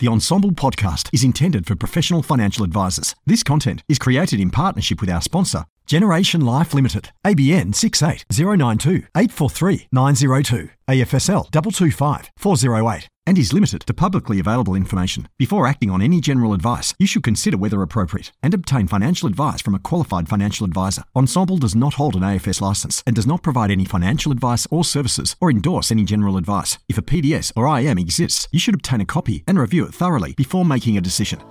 The Ensemble podcast is intended for professional financial advisors. This content is created in partnership with our sponsor, Generation Life Limited, ABN 68092 843 902, AFSL 225 408, and is limited to publicly available information. Before acting on any general advice, you should consider whether appropriate and obtain financial advice from a qualified financial advisor. Ensemble does not hold an AFS license and does not provide any financial advice or services or endorse any general advice. If a PDS or IM exists, you should obtain a copy and review it thoroughly before making a decision.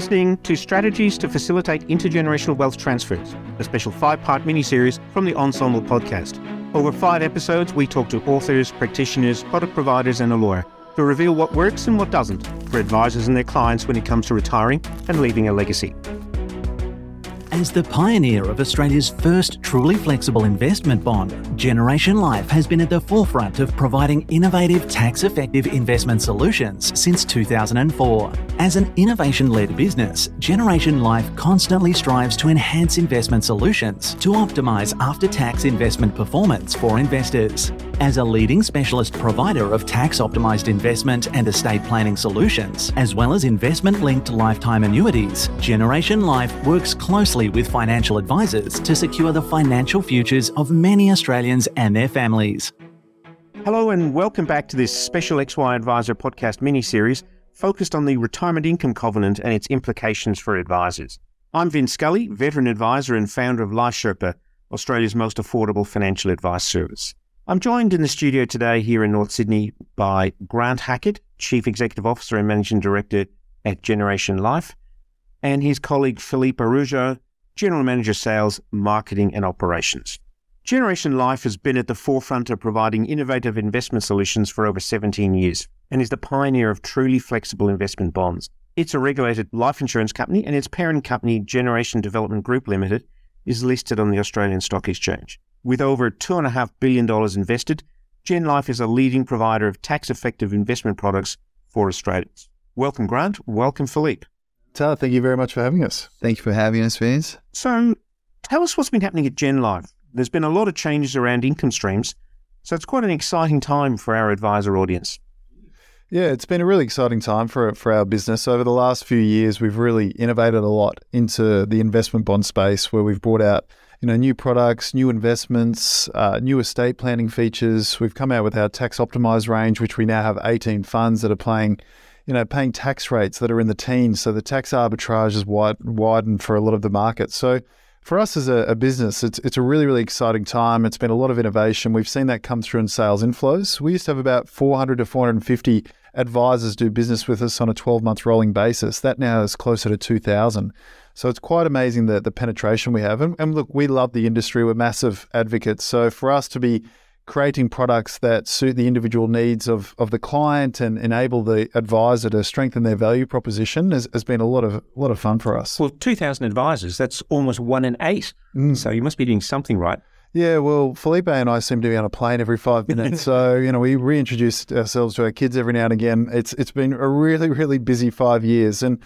Listening to Strategies to Facilitate Intergenerational Wealth Transfers, a special five part mini series from the Ensemble podcast. Over five episodes, we talk to authors, practitioners, product providers, and a lawyer to reveal what works and what doesn't for advisors and their clients when it comes to retiring and leaving a legacy. As the pioneer of Australia's first truly flexible investment bond, Generation Life has been at the forefront of providing innovative, tax effective investment solutions since 2004. As an innovation led business, Generation Life constantly strives to enhance investment solutions to optimize after tax investment performance for investors. As a leading specialist provider of tax optimized investment and estate planning solutions, as well as investment linked lifetime annuities, Generation Life works closely with financial advisors to secure the financial futures of many Australians and their families. Hello, and welcome back to this special XY Advisor podcast mini series focused on the retirement income covenant and its implications for advisors. I'm Vince Scully, veteran advisor and founder of Life Sherpa, Australia's most affordable financial advice service. I'm joined in the studio today here in North Sydney by Grant Hackett, Chief Executive Officer and Managing Director at Generation Life, and his colleague Philippe Araujo, General Manager Sales, Marketing and Operations. Generation Life has been at the forefront of providing innovative investment solutions for over 17 years and is the pioneer of truly flexible investment bonds. It's a regulated life insurance company and its parent company, Generation Development Group Limited, is listed on the Australian Stock Exchange. With over $2.5 billion invested, Gen Life is a leading provider of tax effective investment products for Australians. Welcome, Grant. Welcome, Philippe. Tara, thank you very much for having us. Thank you for having us, Vince. So, tell us what's been happening at Gen Life. There's been a lot of changes around income streams, so it's quite an exciting time for our advisor audience. Yeah, it's been a really exciting time for for our business. Over the last few years, we've really innovated a lot into the investment bond space, where we've brought out you know new products, new investments, uh, new estate planning features. We've come out with our tax optimized range, which we now have 18 funds that are playing, you know, paying tax rates that are in the teens. So the tax arbitrage is wide, widened for a lot of the market. So for us as a, a, business, it's it's a really really exciting time. It's been a lot of innovation. We've seen that come through in sales inflows. We used to have about 400 to 450 advisors do business with us on a 12 month rolling basis. That now is closer to 2,000. So it's quite amazing the, the penetration we have. And, and look, we love the industry. We're massive advocates. So for us to be creating products that suit the individual needs of, of the client and enable the advisor to strengthen their value proposition has, has been a lot of a lot of fun for us. Well, 2,000 advisors, that's almost one in eight. Mm. So you must be doing something right. Yeah, well, Felipe and I seem to be on a plane every five minutes. so, you know, we reintroduce ourselves to our kids every now and again. It's it's been a really, really busy five years. And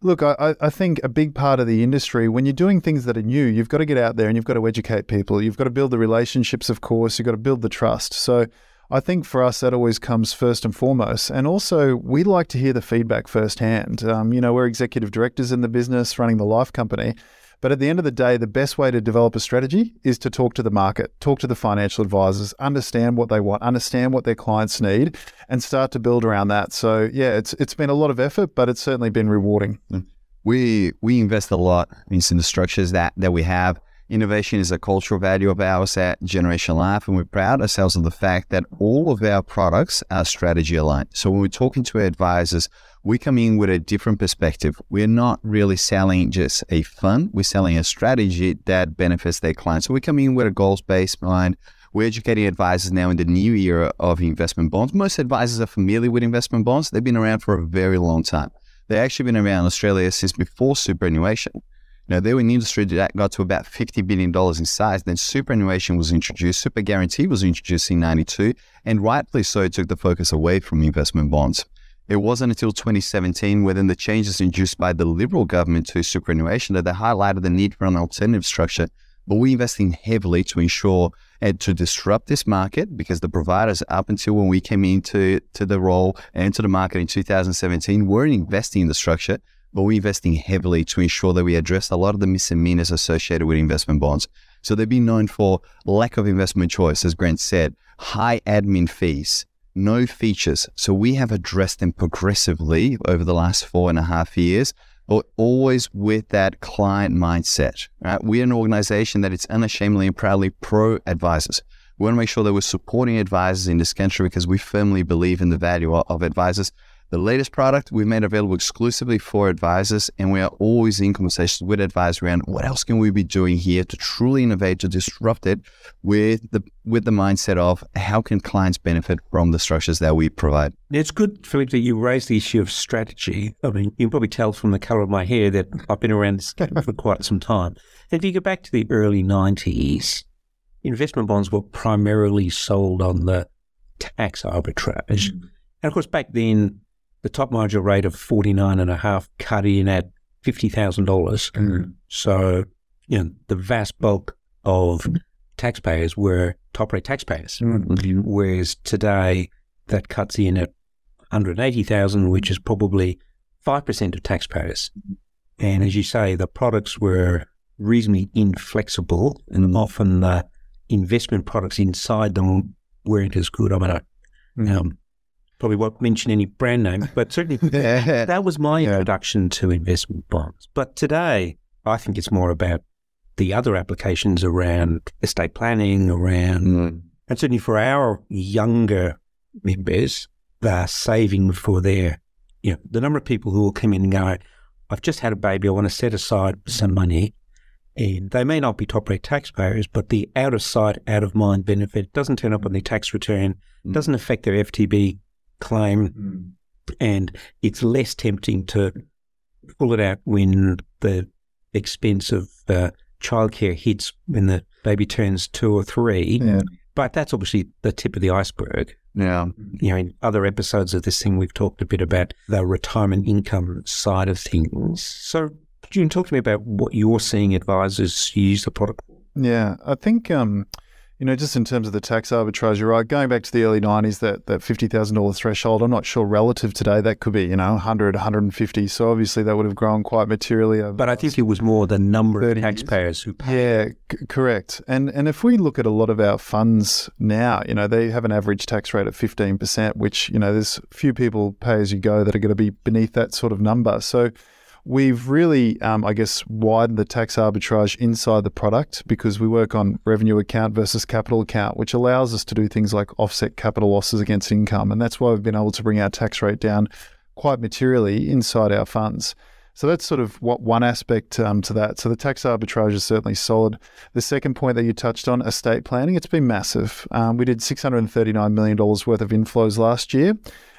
Look, I, I think a big part of the industry, when you're doing things that are new, you've got to get out there and you've got to educate people. You've got to build the relationships, of course. You've got to build the trust. So I think for us, that always comes first and foremost. And also, we like to hear the feedback firsthand. Um, you know, we're executive directors in the business running the life company. But at the end of the day, the best way to develop a strategy is to talk to the market, talk to the financial advisors, understand what they want, understand what their clients need, and start to build around that. So yeah, it's it's been a lot of effort, but it's certainly been rewarding. Mm. We we invest a lot in the structures that that we have. Innovation is a cultural value of ours at Generation Life, and we're proud ourselves of the fact that all of our products are strategy aligned. So when we're talking to advisors, we come in with a different perspective. We're not really selling just a fund, we're selling a strategy that benefits their clients. So we come in with a goals based mind. We're educating advisors now in the new era of investment bonds. Most advisors are familiar with investment bonds. They've been around for a very long time. They've actually been around Australia since before superannuation. Now, they were an industry that got to about $50 billion in size. Then superannuation was introduced, super guarantee was introduced in 92, and rightfully so, it took the focus away from investment bonds. It wasn't until 2017, within the changes induced by the Liberal government to superannuation, that they highlighted the need for an alternative structure but we're investing heavily to ensure and to disrupt this market because the providers up until when we came into to the role and to the market in 2017 weren't investing in the structure, but we're investing heavily to ensure that we address a lot of the misdemeanors associated with investment bonds. So they've been known for lack of investment choice, as Grant said, high admin fees, no features. So we have addressed them progressively over the last four and a half years, but always with that client mindset. Right? We're an organization that is unashamedly and proudly pro advisors. We want to make sure that we're supporting advisors in this country because we firmly believe in the value of advisors the latest product we've made available exclusively for advisors, and we are always in conversations with advisors around what else can we be doing here to truly innovate, to disrupt it with the with the mindset of how can clients benefit from the structures that we provide. It's good, Philippe, that you raised the issue of strategy. I mean, you can probably tell from the colour of my hair that I've been around this game for quite some time. If you go back to the early 90s, investment bonds were primarily sold on the tax arbitrage. Mm. And of course, back then, the top marginal rate of 49.5 cut in at $50,000. Mm. So, you know, the vast bulk of taxpayers were top rate taxpayers. Mm. Whereas today that cuts in at 180,000, which is probably 5% of taxpayers. And as you say, the products were reasonably inflexible and often the investment products inside them weren't as good. I mean, I, mm. um, probably won't mention any brand name, but certainly that was my introduction to investment bonds. But today, I think it's more about the other applications around estate planning, around, mm. and certainly for our younger members, they're saving for their, you know, the number of people who will come in and go, I've just had a baby, I want to set aside some money. And they may not be top rate taxpayers, but the out of sight, out of mind benefit doesn't turn up on their tax return, mm. doesn't affect their FTB claim, mm. and it's less tempting to pull it out when the expense of uh, childcare hits when the baby turns two or three. Yeah. But that's obviously the tip of the iceberg. Yeah. You know, in other episodes of this thing, we've talked a bit about the retirement income side of things. So, you talk to me about what you're seeing advisors use the product for? Yeah, I think um, you know, just in terms of the tax arbitrage, you're right. Going back to the early 90s, that, that $50,000 threshold, I'm not sure relative today, that could be, you know, 100, 150. So obviously that would have grown quite materially. But I think it was more the number of taxpayers years. who pay. Yeah, c- correct. And, and if we look at a lot of our funds now, you know, they have an average tax rate of 15%, which, you know, there's few people pay as you go that are going to be beneath that sort of number. So, We've really, um, I guess, widened the tax arbitrage inside the product because we work on revenue account versus capital account, which allows us to do things like offset capital losses against income. And that's why we've been able to bring our tax rate down quite materially inside our funds. So that's sort of what one aspect um, to that. So the tax arbitrage is certainly solid. The second point that you touched on, estate planning, it's been massive. Um, we did $639 million worth of inflows last year,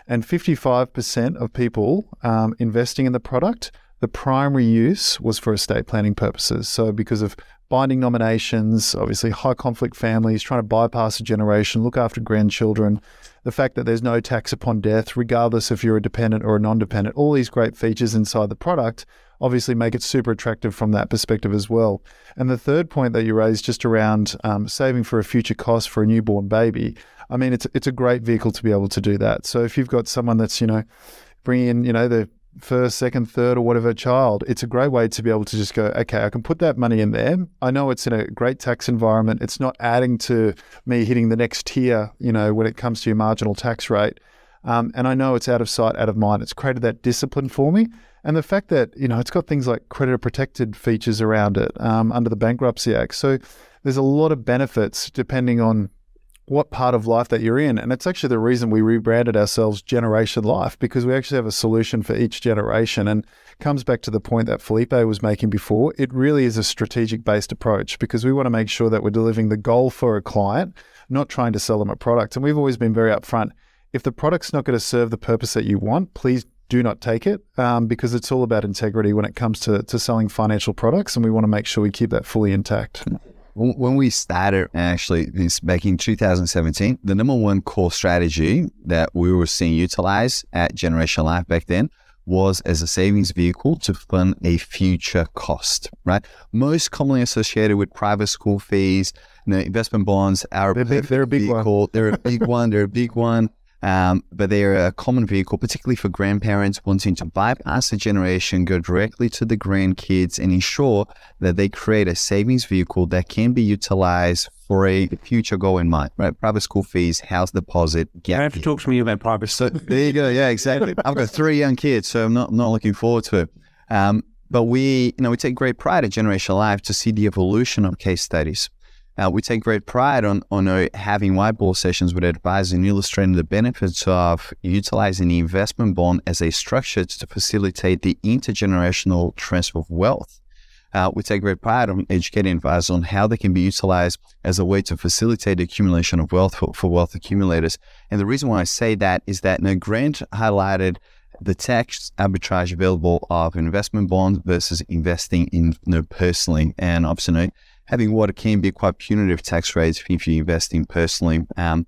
and 55% of people um, investing in the product the primary use was for estate planning purposes. So, because of binding nominations, obviously high conflict families, trying to bypass a generation, look after grandchildren, the fact that there's no tax upon death, regardless if you're a dependent or a non dependent, all these great features inside the product obviously make it super attractive from that perspective as well. And the third point that you raised just around um, saving for a future cost for a newborn baby, I mean, it's, it's a great vehicle to be able to do that. So, if you've got someone that's, you know, bringing in, you know, the first, second, third, or whatever child, it's a great way to be able to just go, okay, I can put that money in there. I know it's in a great tax environment. It's not adding to me hitting the next tier, you know, when it comes to your marginal tax rate. Um, and I know it's out of sight, out of mind. It's created that discipline for me. And the fact that, you know, it's got things like creditor protected features around it um, under the Bankruptcy Act. So there's a lot of benefits depending on what part of life that you're in. And it's actually the reason we rebranded ourselves Generation Life because we actually have a solution for each generation. And comes back to the point that Felipe was making before. It really is a strategic based approach because we want to make sure that we're delivering the goal for a client, not trying to sell them a product. And we've always been very upfront. If the product's not going to serve the purpose that you want, please do not take it um, because it's all about integrity when it comes to, to selling financial products. And we want to make sure we keep that fully intact. When we started, actually, this back in 2017, the number one core strategy that we were seeing utilized at Generation Life back then was as a savings vehicle to fund a future cost, right? Most commonly associated with private school fees, you know, investment bonds are they're, big, they're a big vehicle. one. They're a big one. They're a big one. Um, but they're a common vehicle, particularly for grandparents wanting to bypass a generation, go directly to the grandkids, and ensure that they create a savings vehicle that can be utilized for a future goal in mind. Right, private school fees, house deposit. You have to talk to me about private. So there you go. Yeah, exactly. I've got three young kids, so I'm not not looking forward to it. Um, but we, you know, we take great pride at Generation Life to see the evolution of case studies. Uh, we take great pride on, on uh, having whiteboard sessions with advisors and illustrating the benefits of utilizing the investment bond as a structure to facilitate the intergenerational transfer of wealth. Uh, we take great pride on educating advisors on how they can be utilized as a way to facilitate the accumulation of wealth for, for wealth accumulators. And the reason why I say that is that you know, Grant highlighted the tax arbitrage available of investment bonds versus investing in you know, personally. And obviously, having what can be quite punitive tax rates if you're investing personally. Um,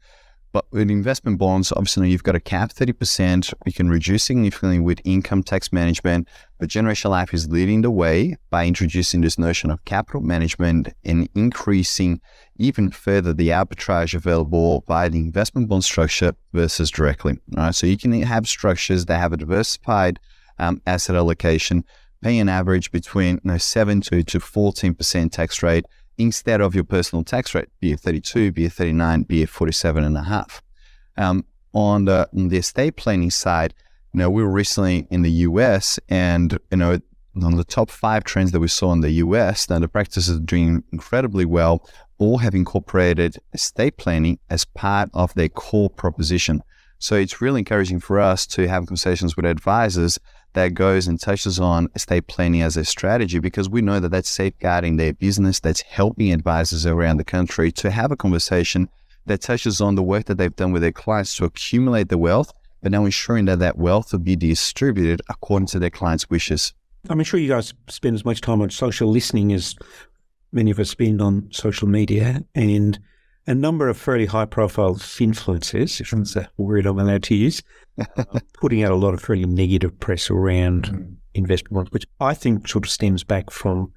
but with investment bonds, obviously you've got a cap 30%. You can reduce significantly with income tax management. But Generation Life is leading the way by introducing this notion of capital management and increasing even further the arbitrage available by the investment bond structure versus directly. All right, so you can have structures that have a diversified um, asset allocation pay an average between you know, 7 to, to 14% tax rate instead of your personal tax rate, be it 32, be it 39, be it 47 and a half. Um, on the, on the estate planning side, you know, we were recently in the US and, you know, on the top five trends that we saw in the US, now the practices are doing incredibly well, all have incorporated estate planning as part of their core proposition. So it's really encouraging for us to have conversations with advisors that goes and touches on estate planning as a strategy because we know that that's safeguarding their business, that's helping advisors around the country to have a conversation that touches on the work that they've done with their clients to accumulate the wealth, but now ensuring that that wealth will be distributed according to their clients' wishes. I'm sure you guys spend as much time on social listening as many of us spend on social media and a number of fairly high profile influencers, if that's a word I'm allowed to use, uh, putting out a lot of fairly negative press around mm. investment bonds, which I think sort of stems back from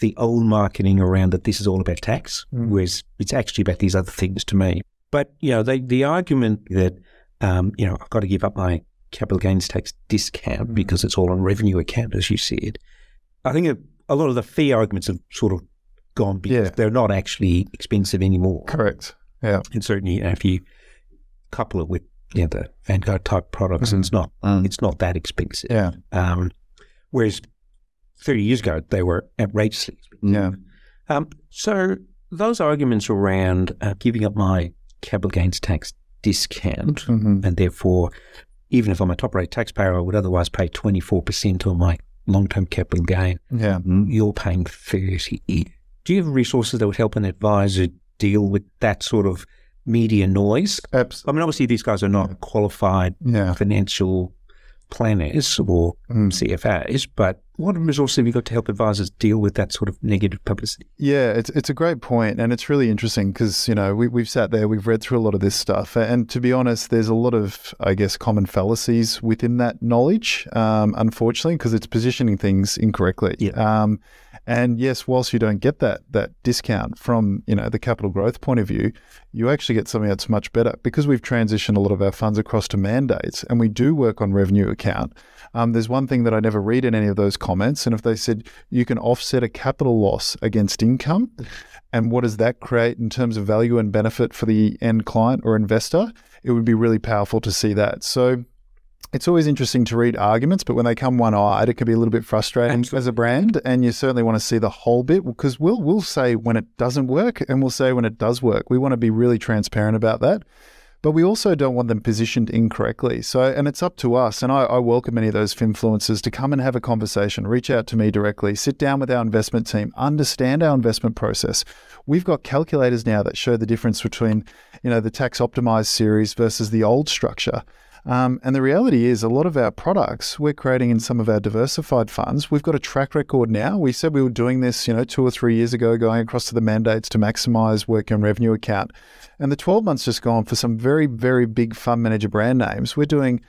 the old marketing around that this is all about tax, mm. whereas it's actually about these other things to me. But, you know, they, the argument that, um, you know, I've got to give up my capital gains tax discount mm. because it's all on revenue account, as you said. I think a, a lot of the fee arguments have sort of gone because yeah. they're not actually expensive anymore. Correct. Yeah. And certainly, you know, if you couple it with you know, the Vanguard type products, mm. and it's not mm. it's not that expensive. Yeah. Um, whereas thirty years ago they were outrageously expensive. Yeah. Um, so those arguments around uh, giving up my capital gains tax discount, mm-hmm. and therefore, even if I'm a top rate taxpayer, I would otherwise pay twenty four percent on my long term capital gain. Yeah. You're paying thirty do you have resources that would help an advisor deal with that sort of media noise? Absolutely. I mean, obviously, these guys are not qualified yeah. financial planners or mm. CFAs, but what resources have you got to help advisors deal with that sort of negative publicity? Yeah, it's it's a great point, and it's really interesting because you know we we've sat there, we've read through a lot of this stuff, and to be honest, there's a lot of I guess common fallacies within that knowledge, um, unfortunately, because it's positioning things incorrectly. Yeah. Um, and yes, whilst you don't get that that discount from you know the capital growth point of view, you actually get something that's much better because we've transitioned a lot of our funds across to mandates, and we do work on revenue account. Um, there's one thing that I never read in any of those comments, and if they said you can offset a capital loss against income, and what does that create in terms of value and benefit for the end client or investor, it would be really powerful to see that. So it's always interesting to read arguments, but when they come one-eyed, it can be a little bit frustrating Absolutely. as a brand. And you certainly want to see the whole bit because we'll we'll say when it doesn't work, and we'll say when it does work. We want to be really transparent about that, but we also don't want them positioned incorrectly. So, and it's up to us. And I, I welcome any of those influencers to come and have a conversation. Reach out to me directly. Sit down with our investment team. Understand our investment process. We've got calculators now that show the difference between, you know, the tax optimized series versus the old structure. Um, and the reality is, a lot of our products we're creating in some of our diversified funds. We've got a track record now. We said we were doing this, you know, two or three years ago, going across to the mandates to maximize work and revenue account. And the 12 months just gone for some very, very big fund manager brand names. We're doing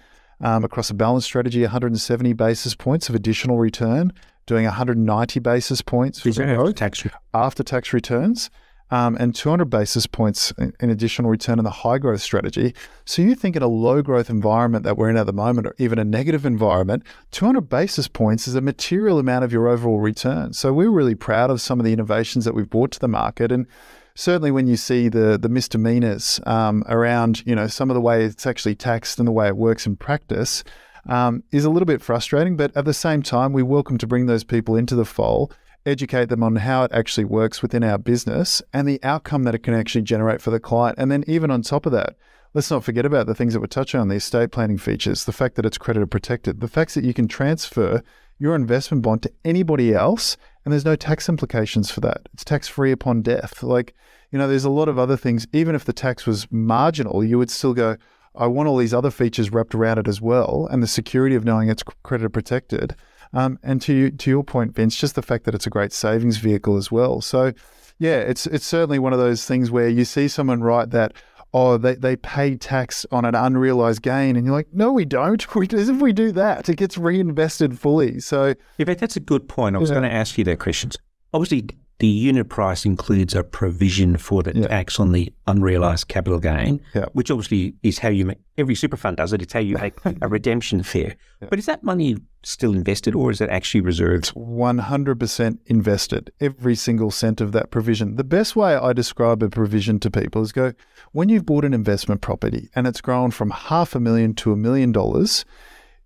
um, across a balance strategy, 170 basis points of additional return, doing 190 basis points Is after tax? after tax returns. Um, and 200 basis points in, additional return in the high growth strategy. So you think in a low growth environment that we're in at the moment, or even a negative environment, 200 basis points is a material amount of your overall return. So we're really proud of some of the innovations that we've brought to the market. And certainly when you see the the misdemeanors um, around, you know, some of the way it's actually taxed and the way it works in practice. Um, is a little bit frustrating, but at the same time, we welcome to bring those people into the fold educate them on how it actually works within our business and the outcome that it can actually generate for the client. And then, even on top of that, let's not forget about the things that we're touching on the estate planning features, the fact that it's creditor protected, the fact that you can transfer your investment bond to anybody else and there's no tax implications for that. It's tax free upon death. Like, you know, there's a lot of other things. Even if the tax was marginal, you would still go, I want all these other features wrapped around it as well, and the security of knowing it's creditor protected. Um, and to to your point, Vince, just the fact that it's a great savings vehicle as well. So, yeah, it's it's certainly one of those things where you see someone write that. Oh, they, they pay tax on an unrealized gain, and you're like, no, we don't. We, if we do that, it gets reinvested fully. So, in fact, that's a good point. I was Yeah. going to ask you that question. Obviously, the unit price includes a provision for the Yeah. tax on the unrealized capital gain, Yeah. which obviously is how you make every super fund does it. It's how you make a redemption fair. But is that money still invested, or is it actually reserved? 100% invested, every single cent of that provision. The best way I describe a provision to people is go, when you've bought an investment property and it's grown from half a million to a million dollars,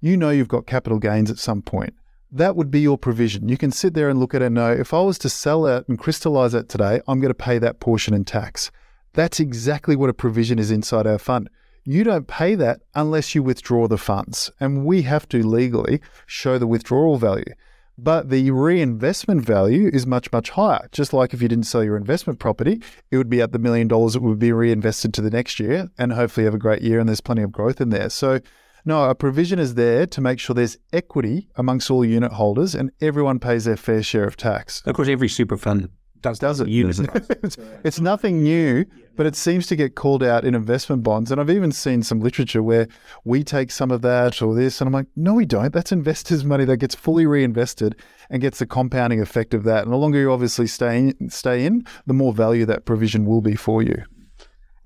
you know you've got capital gains at some point. That would be your provision. You can sit there and look at it and know if I was to sell it and crystallize it today, I'm going to pay that portion in tax. That's exactly what a provision is inside our fund. You don't pay that unless you withdraw the funds. And we have to legally show the withdrawal value. But the reinvestment value is much, much higher. Just like if you didn't sell your investment property, it would be at the million dollars it would be reinvested to the next year and hopefully have a great year and there's plenty of growth in there. So, no, a provision is there to make sure there's equity amongst all unit holders and everyone pays their fair share of tax. Of course, every super fund does Does it? Unit it's, it's nothing new, but it seems to get called out in investment bonds. And I've even seen some literature where we take some of that or this, and I'm like, no, we don't. That's investors' money that gets fully reinvested and gets the compounding effect of that. And the longer you obviously stay in, stay in, the more value that provision will be for you.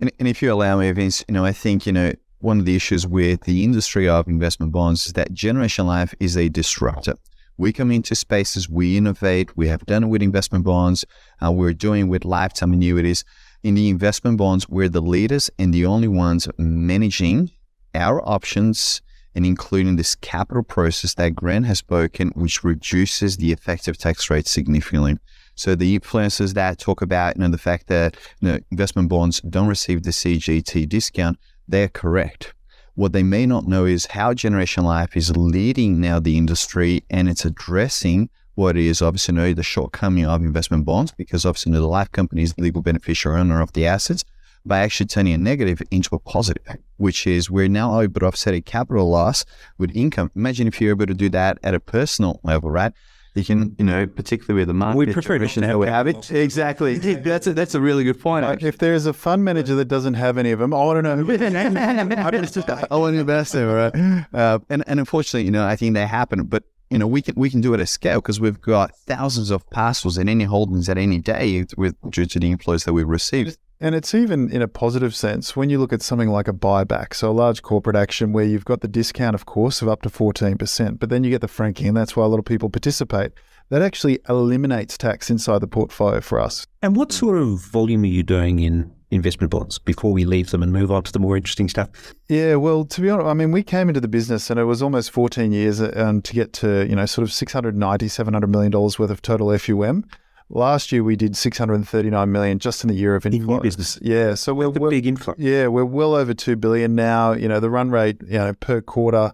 And, and if you allow me, Vince, you know, I think, you know, one of the issues with the industry of investment bonds is that Generation Life is a disruptor. We come into spaces, we innovate, we have done it with investment bonds, uh, we're doing with lifetime annuities. In the investment bonds, we're the leaders and the only ones managing our options and including this capital process that Grant has spoken, which reduces the effective tax rate significantly. So the influencers that talk about you know the fact that you know, investment bonds don't receive the CGT discount, they're correct. What they may not know is how Generation Life is leading now the industry and it's addressing what is obviously know, the shortcoming of investment bonds because obviously know, the life company is the legal beneficiary owner of the assets by actually turning a negative into a positive, which is we're now able to offset a capital loss with income. Imagine if you're able to do that at a personal level, right? You can, you know, particularly with the market. We prefer not to situation have that we have it. Exactly. That's a, that's a really good point. If there's a fund manager that doesn't have any of them, I want to know who. I want to invest in, right? Uh, and and unfortunately, you know, I think that happened, but you know, we can we can do it at scale because we've got thousands of parcels in any holdings at any day with due to the inflows that we've received. And it's even in a positive sense when you look at something like a buyback, so a large corporate action where you've got the discount, of course, of up to 14%, but then you get the franking, and that's why a lot of people participate. That actually eliminates tax inside the portfolio for us. And what sort of volume are you doing in investment bonds before we leave them and move on to the more interesting stuff? Yeah, well, to be honest, I mean, we came into the business and it was almost 14 years um, to get to, you know, sort of 690, 700 million dollars worth of total FUM. Last year we did 639 million just in the year of new business. Yeah, so we're, The we're big inflow. yeah, we're well over 2 billion now. You know, the run rate, you know, per quarter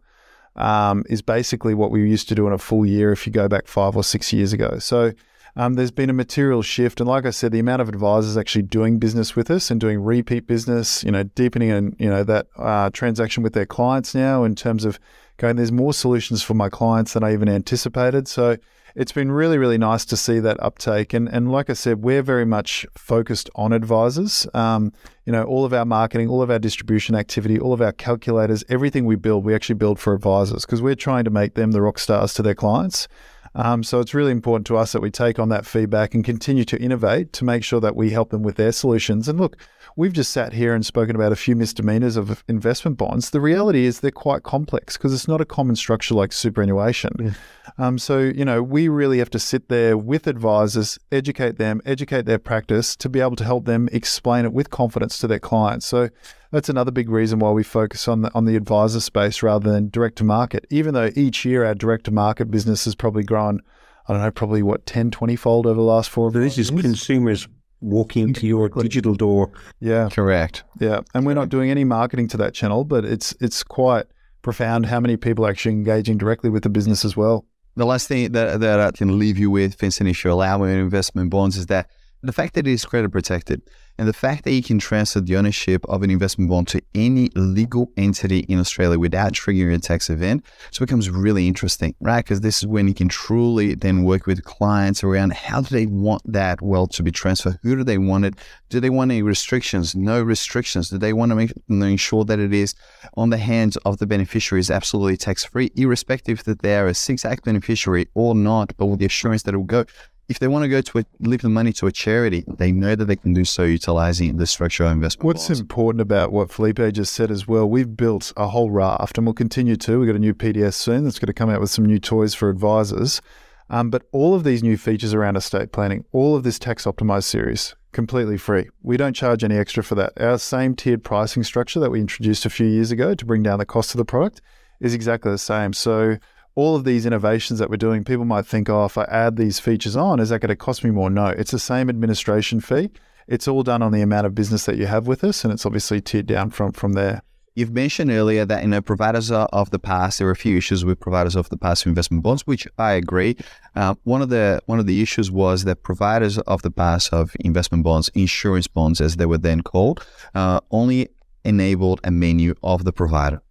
um, is basically what we used to do in a full year if you go back 5 or 6 years ago. So um, there's been a material shift, and like I said, the amount of advisors actually doing business with us and doing repeat business, you know, deepening and you know that uh, transaction with their clients now in terms of going. There's more solutions for my clients than I even anticipated. So it's been really, really nice to see that uptake. And and like I said, we're very much focused on advisors. Um, you know, all of our marketing, all of our distribution activity, all of our calculators, everything we build, we actually build for advisors because we're trying to make them the rock stars to their clients. Um, so it's really important to us that we take on that feedback and continue to innovate to make sure that we help them with their solutions. And look, we've just sat here and spoken about a few misdemeanors of investment bonds. The reality is they're quite complex because it's not a common structure like superannuation. Yeah. Um, so, you know, we really have to sit there with advisors, educate them, educate their practice to be able to help them explain it with confidence to their clients. So, that's another big reason why we focus on the on the advisor space rather than direct to market. Even though each year our direct to market business has probably grown, I don't know, probably what 10, 20 fold over the last four. So this is consumers walking into your digital door. Yeah, correct. Yeah, and we're not doing any marketing to that channel, but it's it's quite profound how many people are actually engaging directly with the business as well. The last thing that, that I can leave you with, Vincent, if you allow me investment bonds, is that the fact that it is credit protected and the fact that you can transfer the ownership of an investment bond to any legal entity in Australia without triggering a tax event, so becomes really interesting, right? Because this is when you can truly then work with clients around how do they want that wealth to be transferred? Who do they want it? Do they want any restrictions? No restrictions. Do they want to make ensure that it is on the hands of the beneficiaries absolutely tax free, irrespective that they are a SIS Act beneficiary or not, but with the assurance that it will go if they want to go to a, leave the money to a charity, they know that they can do so utilizing the structural investment. What's bonds. important about what Felipe just said as well, we've built a whole raft and we'll continue to. We've got a new PDS soon that's going to come out with some new toys for advisors. Um, but all of these new features around estate planning, all of this tax optimized series, completely free. We don't charge any extra for that. Our same tiered pricing structure that we introduced a few years ago to bring down the cost of the product is exactly the same. So all of these innovations that we're doing, people might think, oh, if I add these features on, is that going to cost me more? No, it's the same administration fee. It's all done on the amount of business that you have with us, and it's obviously tiered down from from there. You've mentioned earlier that you know providers of the past there were a few issues with providers of the past investment bonds, which I agree. Uh, one of the one of the issues was that providers of the past of investment bonds, insurance bonds as they were then called, uh, only enabled a menu of the provider,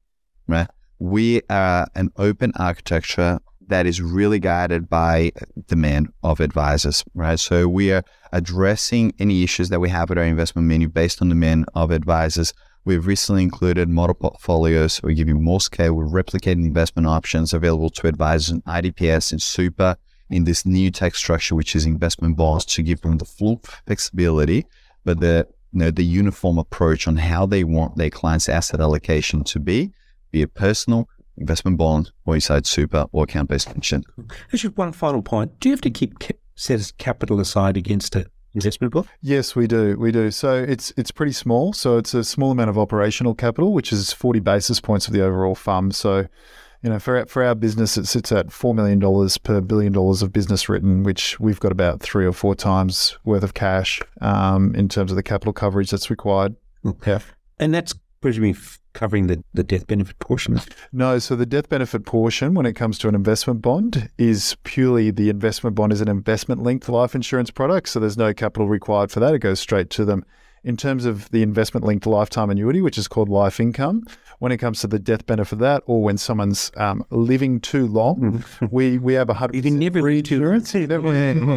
right? We are an open architecture that is really guided by the demand of advisors, right? So we are addressing any issues that we have with our investment menu based on the demand of advisors. We've recently included model portfolios. We give you more scale with replicating investment options available to advisors in IDPS and super in this new tax structure, which is investment bonds to give them the full flexibility, but the you know, the uniform approach on how they want their clients' asset allocation to be be it personal, investment bond, or inside super or account based pension. Actually, one final point. Do you have to keep set capital aside against it? investment book? Yes, we do. We do. So it's it's pretty small. So it's a small amount of operational capital, which is 40 basis points of the overall fund. So, you know, for our, for our business, it sits at $4 million per billion dollars of business written, which we've got about three or four times worth of cash um, in terms of the capital coverage that's required. Okay. And that's presumably covering the, the death benefit portion? No, so the death benefit portion, when it comes to an investment bond, is purely the investment bond is an investment linked life insurance product. So there's no capital required for that. It goes straight to them. In terms of the investment linked lifetime annuity, which is called life income, when it comes to the death benefit of that, or when someone's um, living too long, mm-hmm. we, we have a hundred never insurance.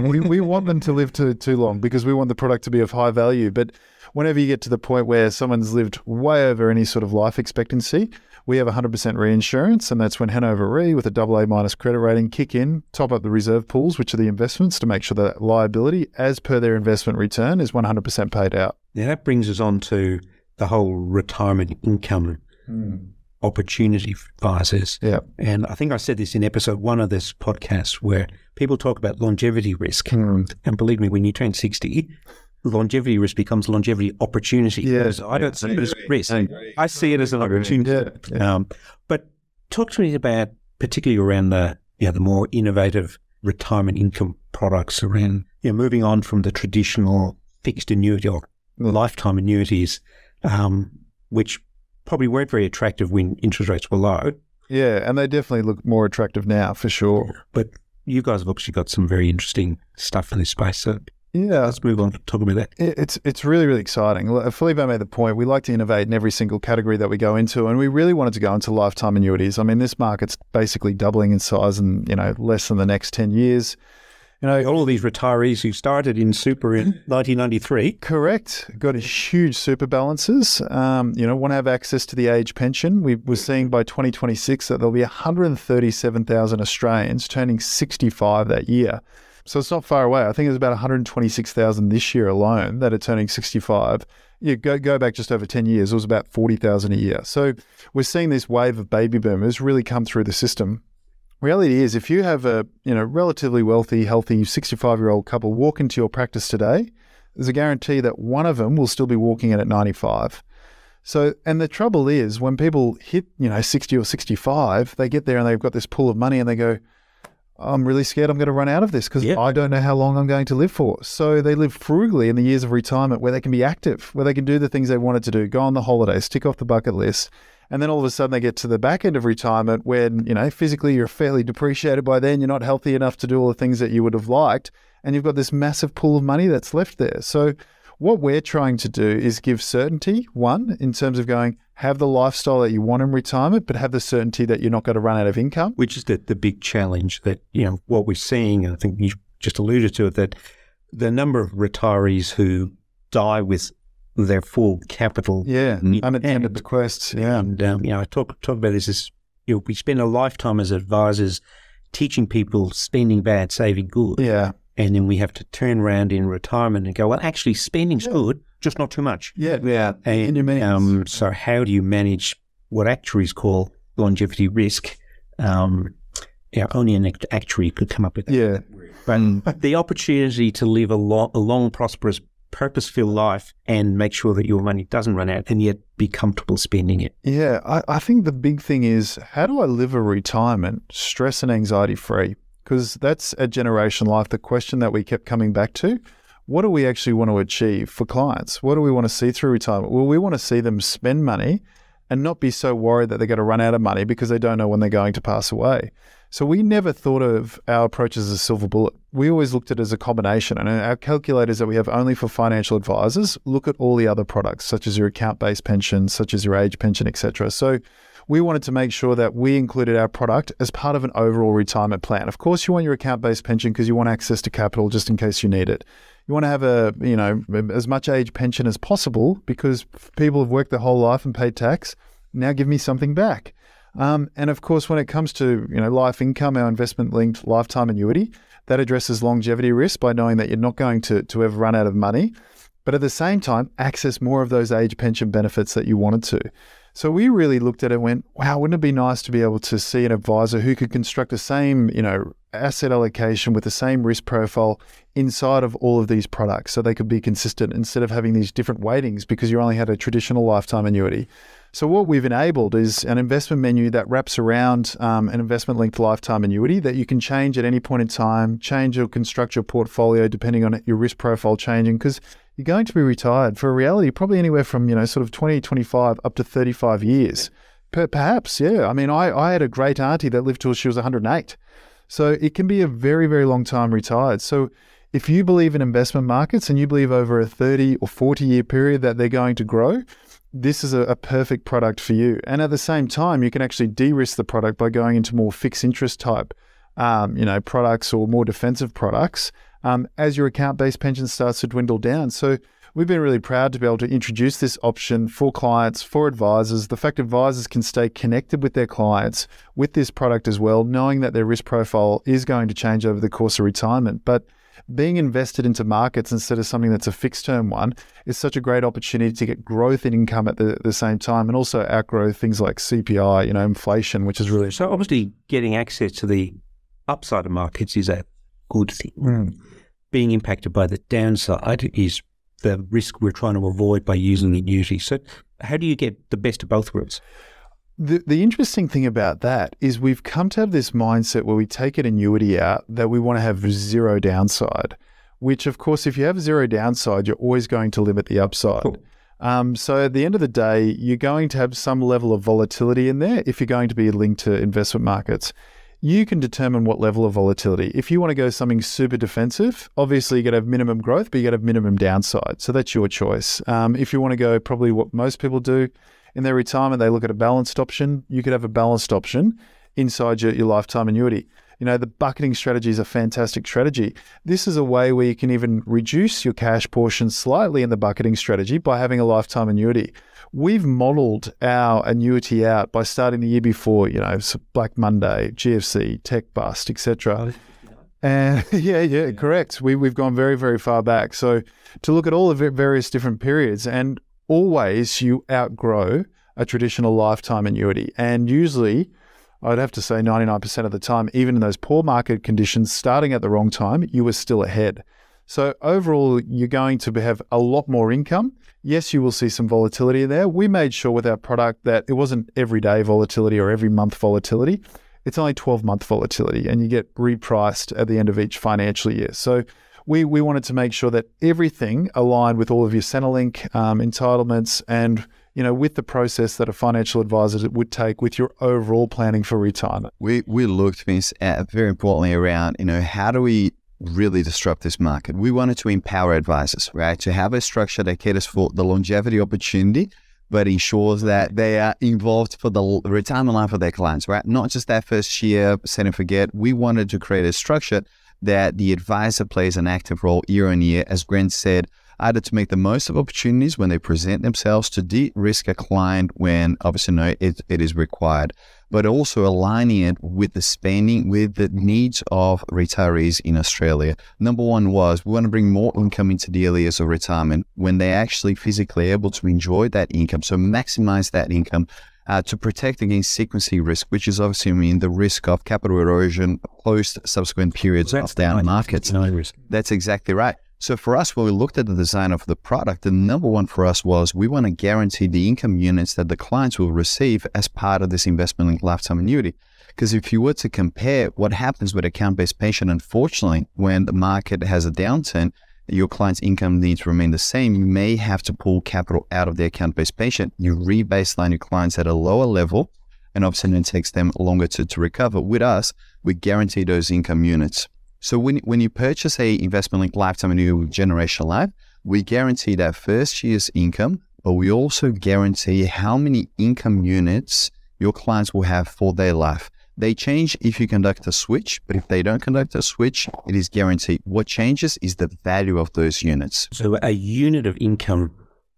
we, we want them to live too too long because we want the product to be of high value. But whenever you get to the point where someone's lived way over any sort of life expectancy, we have 100% reinsurance, and that's when Hannover Re, with a double A minus credit rating, kick in, top up the reserve pools, which are the investments, to make sure that liability, as per their investment return, is 100% paid out. Now that brings us on to the whole retirement income mm. opportunity advisors. Yeah. And I think I said this in episode one of this podcast where people talk about longevity risk. Mm. And believe me, when you turn 60, longevity risk becomes longevity opportunity. Yes, I don't see it as risk. I see it as an opportunity. Yeah. Um, but talk to me about particularly around the you know, the more innovative retirement income products around you know, moving on from the traditional fixed annuity or lifetime annuities, um, which probably weren't very attractive when interest rates were low. Yeah, and they definitely look more attractive now for sure. But you guys have obviously got some very interesting stuff in this space. So Yeah, Let's move on to talk about that. It- It's it's really really exciting. Felipe made the point. We like to innovate in every single category that we go into, and we really wanted to go into lifetime annuities. I mean, this market's basically doubling in size and you know less than the next ten years. You know, All of these retirees who started in super in 1993. Correct. Got a huge super balances. Um, you know, want to have access to the age pension. We were seeing by 2026 that there'll be 137,000 Australians turning 65 that year. So it's not far away. I think there's about 126,000 this year alone that are turning 65. You go go back just over 10 years, it was about 40,000 a year. So we're seeing this wave of baby boomers really come through the system. Reality is, if you have a you know relatively wealthy, healthy 65 year old couple walk into your practice today, there's a guarantee that one of them will still be walking in at 95. So, and the trouble is, when people hit you know 60 or 65, they get there and they've got this pool of money and they go, I'm really scared I'm going to run out of this because Yeah. I don't know how long I'm going to live for. So they live frugally in the years of retirement where they can be active, where they can do the things they wanted to do, go on the holidays, tick off the bucket list. And then all of a sudden they get to the back end of retirement when, you know, physically you're fairly depreciated by then, you're not healthy enough to do all the things that you would have liked. And you've got this massive pool of money that's left there. So what we're trying to do is give certainty, one, in terms of going, have the lifestyle that you want in retirement, but have the certainty that you're not going to run out of income. which is the, the big challenge that, you know, what we're seeing, and I think you just alluded to it, that the number of retirees who die with their full capital. Yeah, in unintended bequests. Yeah, And, um, you know, I talk, talk about this is you know, we spend a lifetime as advisors teaching people spending bad, saving good. yeah, And then we have to turn around in retirement and go, well, actually, spending's good, just not too much. yeah, yeah. And, In your means. um, so how do you manage what actuaries call longevity risk? Um, know, only an actuary could come up with that. Yeah, But the opportunity to live a, lo- a long, prosperous, purpose-filled life and make sure that your money doesn't run out and yet be comfortable spending it. yeah. I, I think the big thing is how do I live a retirement stress and anxiety free? Because that's at Generation Life the question that we kept coming back to. What do we actually want to achieve for clients? What do we want to see through retirement? Well, we want to see them spend money and not be so worried that they're going to run out of money because they don't know when they're going to pass away. So we never thought of our approach as a silver bullet. We always looked at it as a combination. And our calculators that we have only for financial advisors look at all the other products, such as your account-based pension, such as your age pension, etc. So we wanted to make sure that we included our product as part of an overall retirement plan. Of course, you want your account-based pension because you want access to capital just in case you need it. You want to have a, you know, as much age pension as possible because people have worked their whole life and paid tax. Now give me something back. Um, and of course, when it comes to you know life income, our investment-linked lifetime annuity that addresses longevity risk by knowing that you're not going to to ever run out of money, but at the same time access more of those age pension benefits that you wanted to. So we really looked at it and went, wow, wouldn't it be nice to be able to see an advisor who could construct the same, you know, asset allocation with the same risk profile inside of all of these products so they could be consistent instead of having these different weightings because you only had a traditional lifetime annuity. So what we've enabled is an investment menu that wraps around um, an investment-linked lifetime annuity that you can change at any point in time, change or construct your portfolio depending on your risk profile changing because you're going to be retired for a reality probably anywhere from you know sort of 20, 25 up to 35 years. Perhaps, yeah. I mean, I, I had a great auntie that lived till she was 108. So it can be a very, very long time retired. So if you believe in investment markets and you believe over a 30 or 40 year period that they're going to grow, this is a, a perfect product for you. And at the same time, you can actually de-risk the product by going into more fixed interest type, um, you know, products or more defensive products um, as your account-based pension starts to dwindle down. So we've been really proud to be able to introduce this option for clients, for advisors. The fact advisors can stay connected with their clients with this product as well, knowing that their risk profile is going to change over the course of retirement. But being invested into markets instead of something that's a fixed term one is such a great opportunity to get growth in income at the, the same time and also outgrow things like CPI, you know, inflation, which is really So obviously, getting access to the upside of markets is a good thing. Mm. Being impacted by the downside is the risk we're trying to avoid by using the annuity. So, how do you get the best of both worlds? The, the interesting thing about that is we've come to have this mindset where we take an annuity out that we want to have zero downside, which, of course, if you have zero downside, you're always going to limit the upside. Cool. Um, so at the end of the day, you're going to have some level of volatility in there if you're going to be linked to investment markets. you can determine what level of volatility. If you want to go something super defensive, obviously you're going to have minimum growth, but you're going to have minimum downside. So that's your choice. Um, if you want to go probably what most people do in their retirement, they look at a balanced option. You could have a balanced option inside your, your lifetime annuity. You know, the bucketing strategy is a fantastic strategy. This is a way where you can even reduce your cash portion slightly in the bucketing strategy by having a lifetime annuity. We've modeled our annuity out by starting the year before, you know, Black Monday, GFC, tech bust, etc. And yeah, yeah, correct. We, we've gone very, very far back. So to look at all the various different periods, and always you outgrow a traditional lifetime annuity. And usually, I'd have to say 99% of the time, even in those poor market conditions, starting at the wrong time, you were still ahead. So overall, you're going to have a lot more income. Yes, you will see some volatility there. We made sure with our product that it wasn't everyday volatility or every month volatility. It's only 12 month volatility, and you get repriced at the end of each financial year. So we, we wanted to make sure that everything aligned with all of your Centrelink um, entitlements and you know, with the process that a financial advisor would take with your overall planning for retirement. We we looked, Vince, at very importantly around, you know, how do we really disrupt this market? We wanted to empower advisors, right? To have a structure that caters for the longevity opportunity, but ensures that they are involved for the retirement life of their clients, right? Not just that first year, set and forget. We wanted to create a structure that the advisor plays an active role year on year. As Grant said, either to make the most of opportunities when they present themselves to de-risk a client when obviously no it, it is required but also aligning it with the spending with the needs of retirees in australia number one was we want to bring more income into the early years of retirement when they're actually physically able to enjoy that income so maximize that income uh, to protect against sequencing risk, which is obviously mean the risk of capital erosion post subsequent periods well, of down markets. That's exactly right. So for us, when we looked at the design of the product, the number one for us was we want to guarantee the income units that the clients will receive as part of this investment linked lifetime annuity. Because if you were to compare what happens with account based pension, unfortunately, when the market has a downturn, your client's income needs to remain the same. You may have to pull capital out of the account based pension. You rebaseline your clients at a lower level, and obviously it takes them longer to, to recover. With us, we guarantee those income units. So when, when you purchase a investment linked lifetime annuity with Generation Life, we guarantee that first year's income, but we also guarantee how many income units your clients will have for their life. They change if you conduct a switch, but if they don't conduct a switch, it is guaranteed. What changes is the value of those units. So a unit of income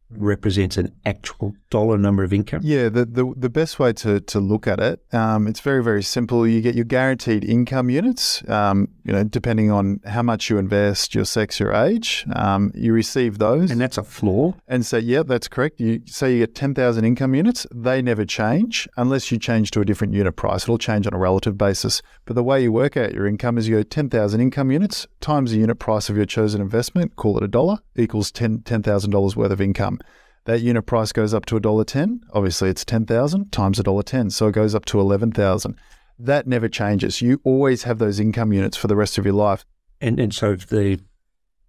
represents an actual dollar number of income? Yeah, the, the, the best way to, to look at it, um, it's very, very simple. You get your guaranteed income units, um, you know, depending on how much you invest, your sex, your age, um, you receive those. And that's a floor? And so, yeah, that's correct. You say you get 10,000 income units, they never change unless you change to a different unit price. It'll change on a relative basis. But the way you work out your income is you go 10,000 income units times the unit price of your chosen investment, call it a dollar, equals $10,000 $10, worth of income. That unit price goes up to a dollar ten. Obviously, it's ten thousand times a dollar ten, so it goes up to eleven thousand. That never changes. You always have those income units for the rest of your life. And and so if the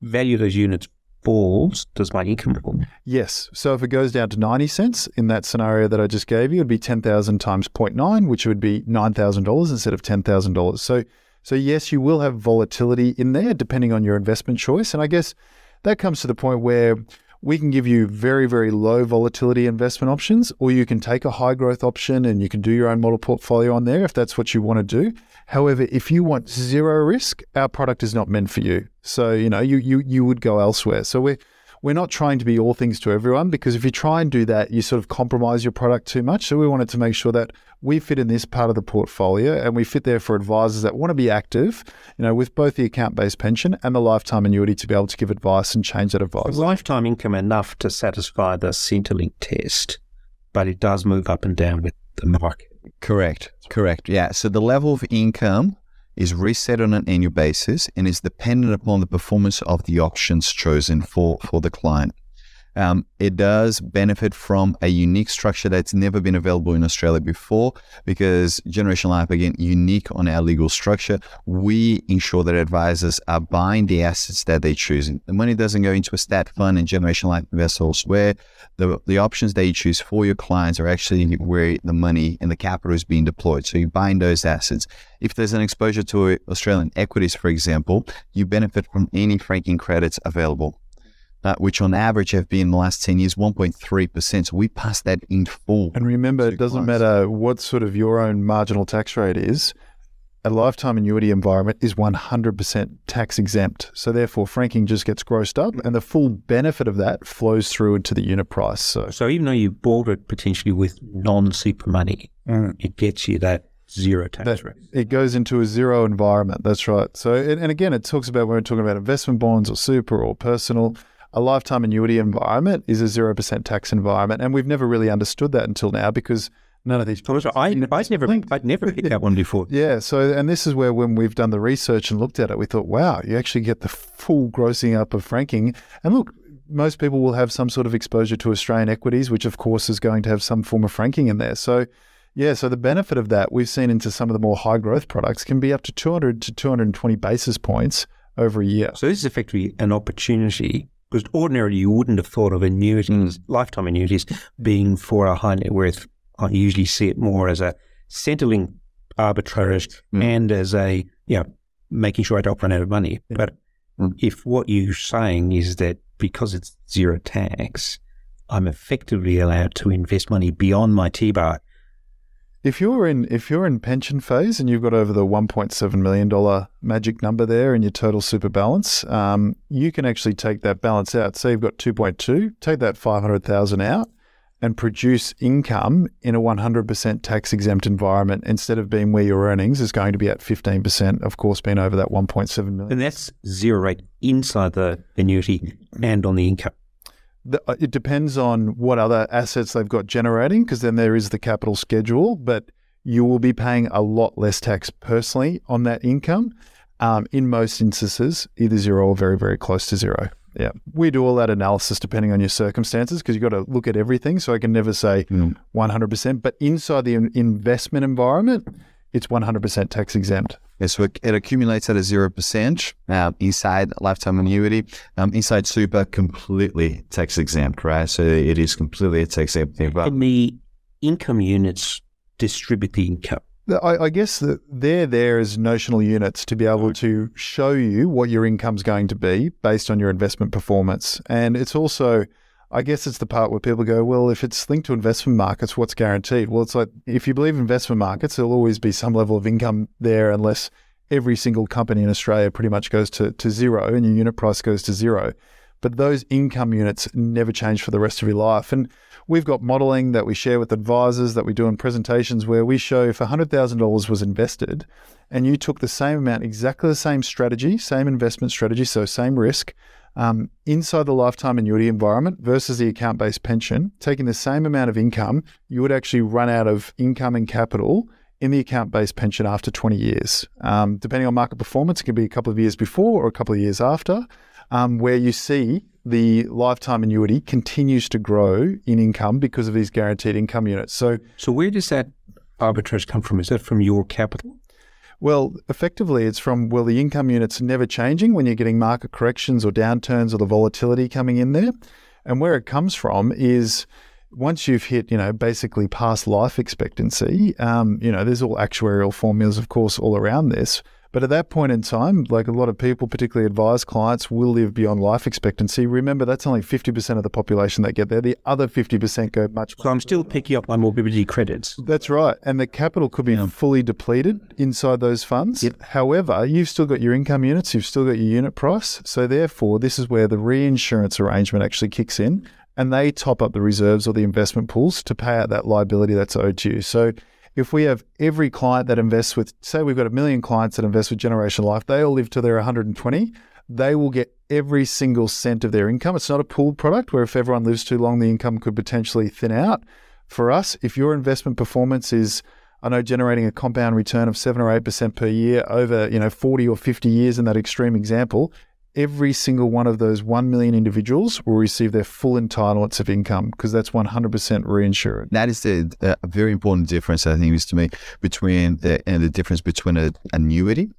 value of those units falls, does my income fall? Yes. So if it goes down to 90 cents in that scenario that I just gave you, it would be 10,000 times 0.9, which would be $9,000 instead of $10,000. So, so yes, you will have volatility in there depending on your investment choice. And I guess that comes to the point where we can give you very, very low volatility investment options, or you can take a high growth option and you can do your own model portfolio on there if that's what you want to do. However, if you want zero risk, our product is not meant for you. So, you know, you you you would go elsewhere. So we're we're not trying to be all things to everyone because if you try and do that, you sort of compromise your product too much. So we wanted to make sure that we fit in this part of the portfolio and we fit there for advisors that want to be active, you know, with both the account-based pension and the lifetime annuity to be able to give advice and change that advice. Lifetime income enough to satisfy the Centrelink test, but it does move up and down with the market. Correct. Correct. Yeah. So the level of income is reset on an annual basis and is dependent upon the performance of the options chosen for, for the client. Um, it does benefit from a unique structure that's never been available in Australia before because Generation Life, again, unique on our legal structure. We ensure that advisors are buying the assets that they're choosing. The money doesn't go into a stat fund and Generation Life invests elsewhere. The, the options that you choose for your clients are actually where the money and the capital is being deployed. So you're buying those assets. If there's an exposure to Australian equities, for example, you benefit from any franking credits available uh, which on average have been in the last 10 years 1.3%. So we pass that in full. And remember, it doesn't clients. matter what sort of your own marginal tax rate is, a lifetime annuity environment is 100% tax exempt. So therefore, franking just gets grossed up and the full benefit of that flows through into the unit price. So, so even though you bought it potentially with non super money, mm. it gets you that zero tax that, rate. It goes into a zero environment. That's right. So, and again, it talks about when we're talking about investment bonds or super or personal a lifetime annuity environment is a 0% tax environment. And we've never really understood that until now because none of these. I, I'd never, I'd never hit that one before. Yeah. So, and this is where when we've done the research and looked at it, we thought, wow, you actually get the full grossing up of franking. And look, most people will have some sort of exposure to Australian equities, which of course is going to have some form of franking in there. So, yeah, so the benefit of that we've seen into some of the more high growth products can be up to 200 to 220 basis points over a year. So this is effectively an opportunity because ordinarily you wouldn't have thought of annuities, mm. lifetime annuities, being for a high net worth. I usually see it more as a settling arbitrage mm. and as a, you know, making sure I don't run out of money. But mm. if what you're saying is that because it's zero tax, I'm effectively allowed to invest money beyond my T bar if you're in if you're in pension phase and you've got over the 1.7 million dollar magic number there in your total super balance, um, you can actually take that balance out. Say you've got 2.2, take that 500,000 out, and produce income in a 100% tax exempt environment instead of being where your earnings is going to be at 15%, of course, being over that 1.7 million. And that's zero rate inside the annuity and on the income. Uh, it depends on what other assets they've got generating, because then there is the capital schedule, but you will be paying a lot less tax personally on that income. Um, in most instances, either zero or very, very close to zero. Yeah. We do all that analysis depending on your circumstances because you've got to look at everything. So I can never say mm. 100%. But inside the investment environment, it's 100% tax exempt. Yeah, so it, it accumulates at a 0% uh, inside lifetime annuity. Um, inside super, completely tax exempt, right? So it is completely a tax exempt thing. But and the income units distribute the income. I, I guess that they're there as notional units to be able mm. to show you what your income's going to be based on your investment performance. And it's also I guess it's the part where people go, well, if it's linked to investment markets, what's guaranteed? Well, it's like if you believe investment markets, there'll always be some level of income there unless every single company in Australia pretty much goes to, to zero and your unit price goes to zero. But those income units never change for the rest of your life. And we've got modeling that we share with advisors that we do in presentations where we show if $100,000 was invested and you took the same amount, exactly the same strategy, same investment strategy, so same risk, um, inside the lifetime annuity environment versus the account based pension, taking the same amount of income, you would actually run out of income and capital in the account based pension after 20 years. Um, depending on market performance, it can be a couple of years before or a couple of years after, um, where you see the lifetime annuity continues to grow in income because of these guaranteed income units. So, so where does that arbitrage come from? Is that from your capital? Well, effectively, it's from, well, the income unit's never changing when you're getting market corrections or downturns or the volatility coming in there. And where it comes from is once you've hit, you know, basically past life expectancy, um, you know, there's all actuarial formulas, of course, all around this. But at that point in time, like a lot of people, particularly advised clients, will live beyond life expectancy. Remember, that's only 50% of the population that get there. The other 50% go much. So I'm still picking up my morbidity credits. That's right. And the capital could be yeah. fully depleted inside those funds. Yep. However, you've still got your income units, you've still got your unit price. So therefore, this is where the reinsurance arrangement actually kicks in and they top up the reserves or the investment pools to pay out that liability that's owed to you. So if we have every client that invests with, say, we've got a million clients that invest with Generation Life, they all live till they're 120, they will get every single cent of their income. It's not a pooled product where if everyone lives too long, the income could potentially thin out. For us, if your investment performance is, I know, generating a compound return of seven or eight percent per year over, you know, 40 or 50 years in that extreme example, every single one of those 1 million individuals will receive their full entitlements of income because that's 100% reinsured. That is the, a very important difference, I think, is to me between the, and the difference between an annuity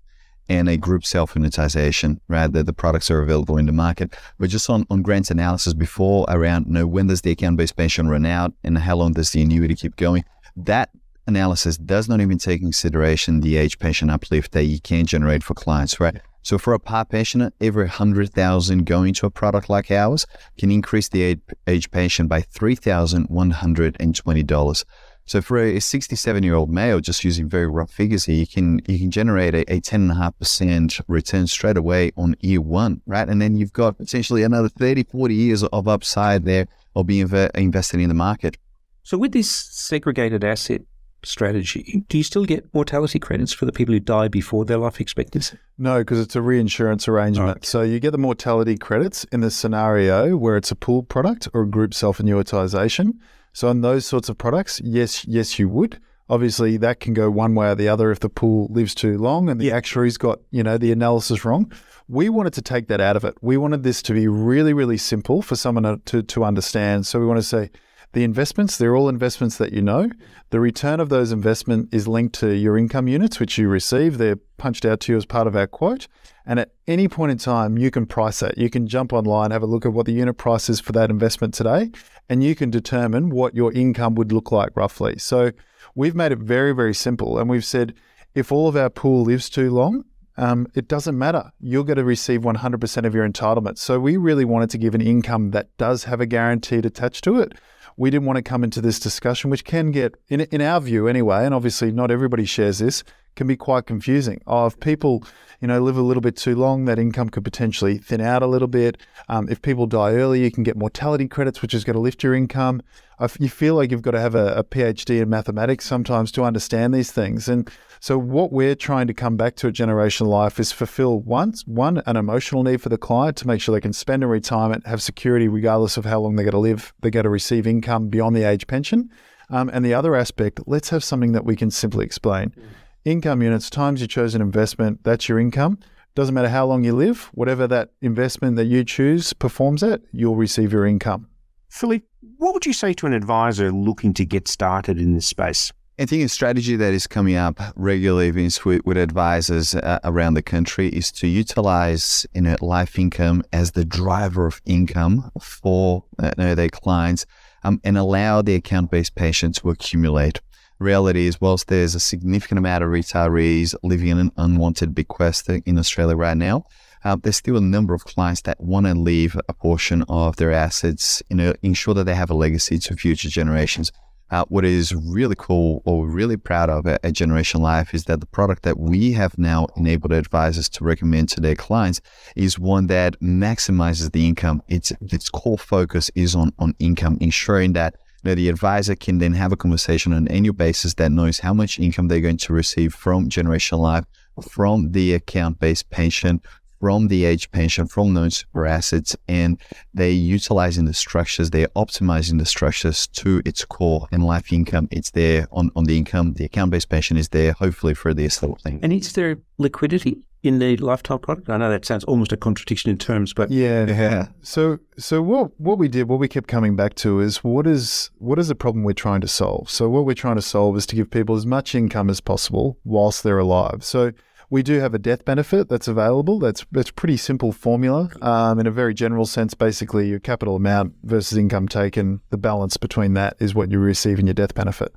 and a group self-annuitization, right? That the products are available in the market. But just on, on Grant's analysis before around, you know, when does the account-based pension run out and how long does the annuity keep going? That analysis does not even take consideration the age pension uplift that you can generate for clients, right? So for a PAR patient, every 100,000 going to a product like ours can increase the age, pension by $3,120. So for a 67 year old male, just using very rough figures here, you can you can generate a, a 10.5% return straight away on year one, right? And then you've got potentially another 30, 40 years of upside there of being inv- invested in the market. So with this segregated asset strategy, do you still get mortality credits for the people who die before their life expectancy? No, because it's a reinsurance arrangement. Right. So you get the mortality credits in the scenario where it's a pool product or a group self annuitization. So on those sorts of products, yes, yes, you would. Obviously, that can go one way or the other if the pool lives too long and the yeah. actuary's got, you know, the analysis wrong. We wanted to take that out of it. We wanted this to be really, really simple for someone to, to understand. So we want to say the investments, they're all investments that you know. The return of those investment is linked to your income units, which you receive. They're punched out to you as part of our quote. And at any point in time, you can price that. You can jump online, have a look at what the unit price is for that investment today, and you can determine what your income would look like roughly. So we've made it very, very simple. And we've said if all of our pool lives too long, um, it doesn't matter. You're going to receive 100% of your entitlement. So we really wanted to give an income that does have a guaranteed attached to it. We didn't want to come into this discussion, which can get, in, in our view anyway, and obviously not everybody shares this, can be quite confusing. Oh, if people, you know, live a little bit too long, that income could potentially thin out a little bit. Um, if people die early, you can get mortality credits, which is going to lift your income. If you feel like you've got to have a, a PhD in mathematics sometimes to understand these things. And so, what we're trying to come back to at Generation Life is fulfill once one an emotional need for the client to make sure they can spend in retirement, have security regardless of how long they're going to live. They're going to receive income beyond the age pension. Um, and the other aspect, let's have something that we can simply explain. Mm income units times your chosen investment, that's your income. Doesn't matter how long you live, whatever that investment that you choose performs at, you'll receive your income. Philippe, what would you say to an advisor looking to get started in this space? I think a strategy that is coming up regularly with, with advisors uh, around the country is to utilize you know, life income as the driver of income for uh, their clients um, and allow the account based pension to accumulate reality is, whilst there's a significant amount of retirees living in an unwanted bequest in Australia right now, uh, there's still a number of clients that want to leave a portion of their assets, you know, ensure that they have a legacy to future generations. Uh, what is really cool or really proud of at, Generation Life is that the product that we have now enabled advisors to recommend to their clients is one that maximizes the income. Its its core focus is on on income, ensuring that now, the advisor can then have a conversation on an annual basis that knows how much income they're going to receive from Generation Life, from the account based pension, from the age pension, from those super assets, and they're utilizing the structures, they're optimizing the structures to its core and life income. It's there on, on the income. The account based pension is there, hopefully, for the estate thing. And is there liquidity in the lifetime product? I know that sounds almost a contradiction in terms, but yeah, yeah. So, so what what we did, what we kept coming back to is what is what is the problem we're trying to solve? So, what we're trying to solve is to give people as much income as possible whilst they're alive. So we do have a death benefit that's available. That's that's pretty simple formula. Um, in a very general sense, basically your capital amount versus income taken, the balance between that is what you receive in your death benefit.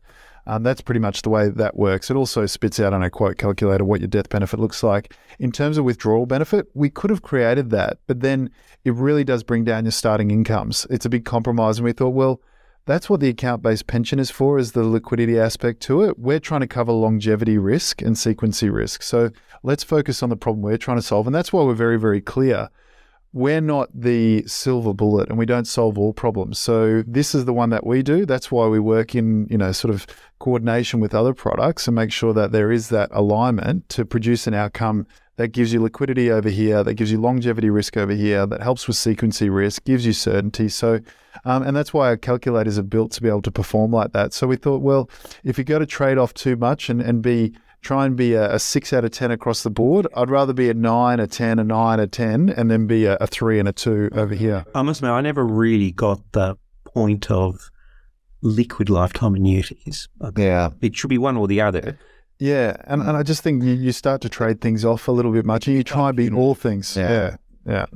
Um, that's pretty much the way that works. It also spits out on a quote calculator what your death benefit looks like. In terms of withdrawal benefit, we could have created that, but then it really does bring down your starting incomes. It's a big compromise, and we thought, well, that's what the account based pension is for, is the liquidity aspect to it. We're trying to cover longevity risk and sequency risk. So let's focus on the problem we're trying to solve. And that's why we're very, very clear. We're not the silver bullet and we don't solve all problems. So this is the one that we do. That's why we work in, you know, sort of coordination with other products and make sure that there is that alignment to produce an outcome that gives you liquidity over here, that gives you longevity risk over here, that helps with sequency risk, gives you certainty. So, um, and that's why our calculators are built to be able to perform like that. So we thought, well, if you go to trade off too much and, and be try and be a, a, six out of 10 across the board. I'd rather be a nine, a 10, a nine, a 10, and then be a, a three and a two over here. I must admit, I never really got the point of liquid lifetime annuities. Yeah. It should be one or the other. Yeah. And, and I just think you, you start to trade things off a little bit much and you try and be all things. Yeah. Yeah. yeah.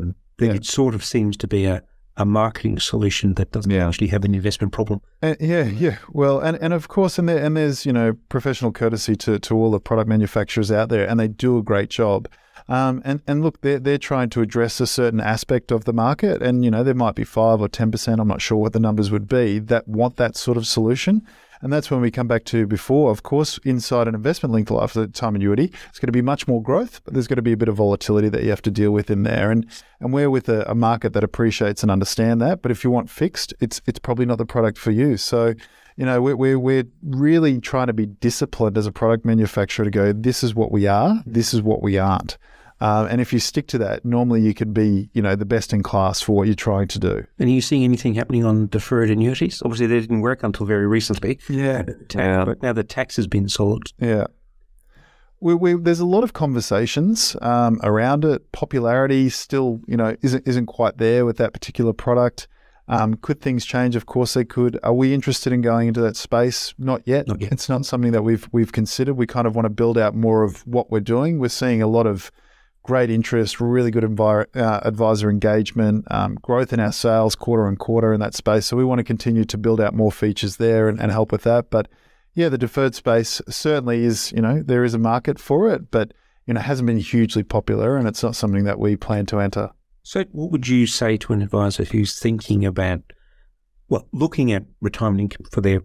yeah. It sort of seems to be a, a marketing solution that doesn't yeah. actually have an investment problem. And, yeah, yeah. Well, and, and of course, and there, and there's you know professional courtesy to, to all the product manufacturers out there, and they do a great job. Um, and and look, they're they're trying to address a certain aspect of the market, and you know there might be five or ten percent. I'm not sure what the numbers would be that want that sort of solution. And that's when we come back to before. Of course, inside an investment linked lifetime annuity, it's going to be much more growth, but there's going to be a bit of volatility that you have to deal with in there. And and we're with a, a market that appreciates and understand that. But if you want fixed, it's it's probably not the product for you. So you know, we're, we're, we're really trying to be disciplined as a product manufacturer to go, this is what we are, this is what we aren't. Uh, and if you stick to that, normally you could be, you know, the best in class for what you're trying to do. And are you seeing anything happening on deferred annuities? Obviously, they didn't work until very recently. Yeah. yeah. But now the tax has been solved. Yeah. We, we, there's a lot of conversations um, around it. Popularity still, you know, isn't isn't quite there with that particular product. Um, could things change? Of course they could. Are we interested in going into that space? Not yet. Not yet. It's not something that we've we've considered. We kind of want to build out more of what we're doing. We're seeing a lot of great interest, really good envir- uh, advisor engagement, um, growth in our sales quarter and quarter in that space. So we want to continue to build out more features there and, and help with that. But yeah, the deferred space certainly is, you know, there is a market for it, but you know, hasn't been hugely popular and it's not something that we plan to enter. So what would you say to an advisor who's thinking about, well, looking at retirement income for their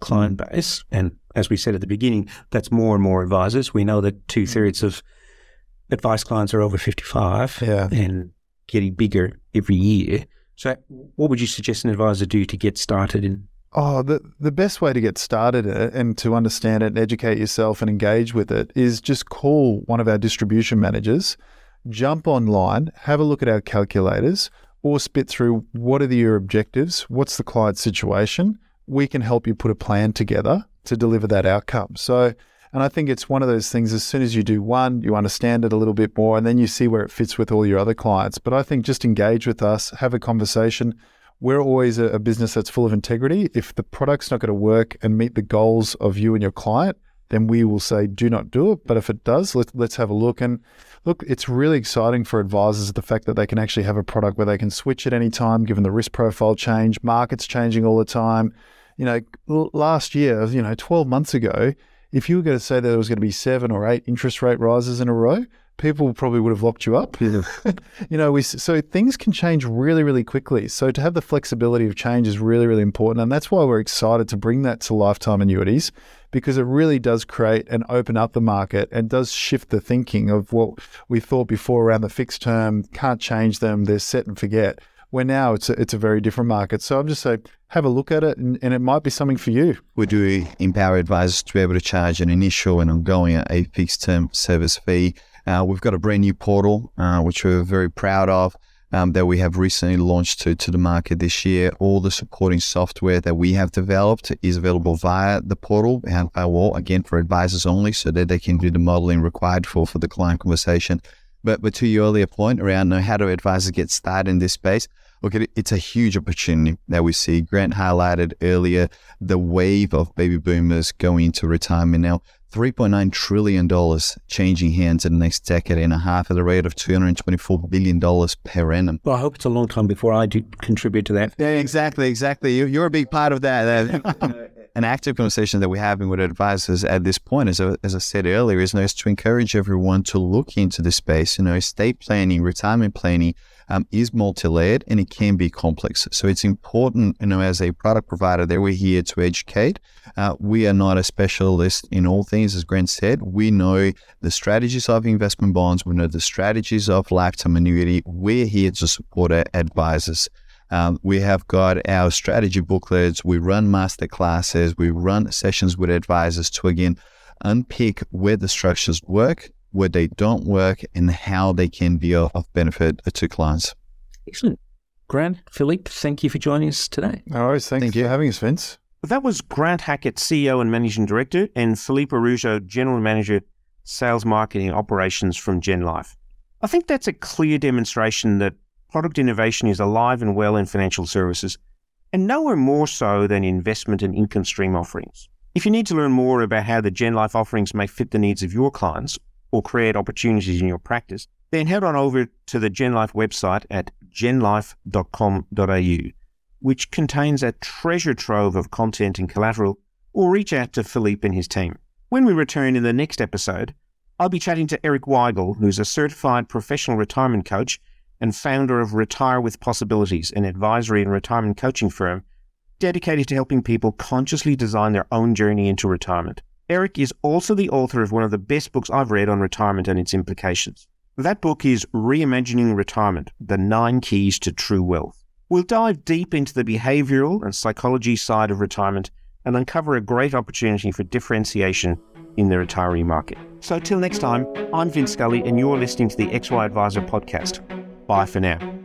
client base? And as we said at the beginning, that's more and more advisors. We know that two thirds of advice clients are over 55 yeah. and getting bigger every year. So, what would you suggest an advisor do to get started in? Oh, the the best way to get started uh, and to understand it, and educate yourself, and engage with it is just call one of our distribution managers, jump online, have a look at our calculators, or spit through what are the, your objectives, what's the client situation. We can help you put a plan together to deliver that outcome. So and I think it's one of those things, as soon as you do one, you understand it a little bit more, and then you see where it fits with all your other clients. But I think just engage with us, have a conversation. We're always a, business that's full of integrity. If the product's not going to work and meet the goals of you and your client, then we will say, do not do it. But if it does, let, let's have a look. And look, it's really exciting for advisors the fact that they can actually have a product where they can switch at any time, given the risk profile change, markets changing all the time. You know, last year, you know, 12 months ago, if you were going to say that there was going to be seven or eight interest rate rises in a row, people probably would have locked you up. Yeah. you know, we so things can change really, really quickly. So to have the flexibility of change is really, really important, and that's why we're excited to bring that to lifetime annuities because it really does create and open up the market and does shift the thinking of what we thought before around the fixed term. Can't change them; they're set and forget where now it's a, it's a very different market. So I'm just saying, have a look at it, and, and, it might be something for you. We do empower advisors to be able to charge an initial and ongoing a fixed term service fee. Uh, we've got a brand new portal, uh, which we're very proud of. Um, that we have recently launched to, to the market this year. All the supporting software that we have developed is available via the portal and wall again for advisors only, so that they can do the modeling required for, for the client conversation. But but to your earlier point around you know, how do advisors get started in this space, look at it, it's a huge opportunity that we see. Grant highlighted earlier the wave of baby boomers going into retirement now. $3.9 trillion changing hands in the next decade and a half at a rate of $224 billion per annum. Well, I hope it's a long time before I do contribute to that. Yeah, exactly, exactly. You're a big part of that. An active conversation that we're having with advisors at this point, as I, as I said earlier, is, you know, is to encourage everyone to look into the space. You know, estate planning, retirement planning, um, is multi-layered and it can be complex. So it's important, you know, as a product provider that we're here to educate. Uh, we are not a specialist in all things, as Grant said. We know the strategies of investment bonds. We know the strategies of lifetime annuity. We're here to support our advisors. Um, we have got our strategy booklets. We run master classes. We run sessions with advisors to again unpick where the structures work where they don't work, and how they can be of benefit to clients. Excellent. Grant, Philippe, thank you for joining us today. No worries. Thanks thank for you. having us, Vince. That was Grant Hackett, CEO and Managing Director, and Philippe Araujo, General Manager, Sales Marketing Operations from GenLife. I think that's a clear demonstration that product innovation is alive and well in financial services, and nowhere more so than investment and income stream offerings. If you need to learn more about how the GenLife offerings may fit the needs of your clients or create opportunities in your practice, then head on over to the GenLife website at genlife.com.au, which contains a treasure trove of content and collateral, or reach out to Philippe and his team. When we return in the next episode, I'll be chatting to Eric Weigel, who's a certified professional retirement coach and founder of Retire with Possibilities, an advisory and retirement coaching firm dedicated to helping people consciously design their own journey into retirement. Eric is also the author of one of the best books I've read on retirement and its implications. That book is Reimagining Retirement The Nine Keys to True Wealth. We'll dive deep into the behavioral and psychology side of retirement and uncover a great opportunity for differentiation in the retiree market. So, till next time, I'm Vince Scully, and you're listening to the XY Advisor podcast. Bye for now.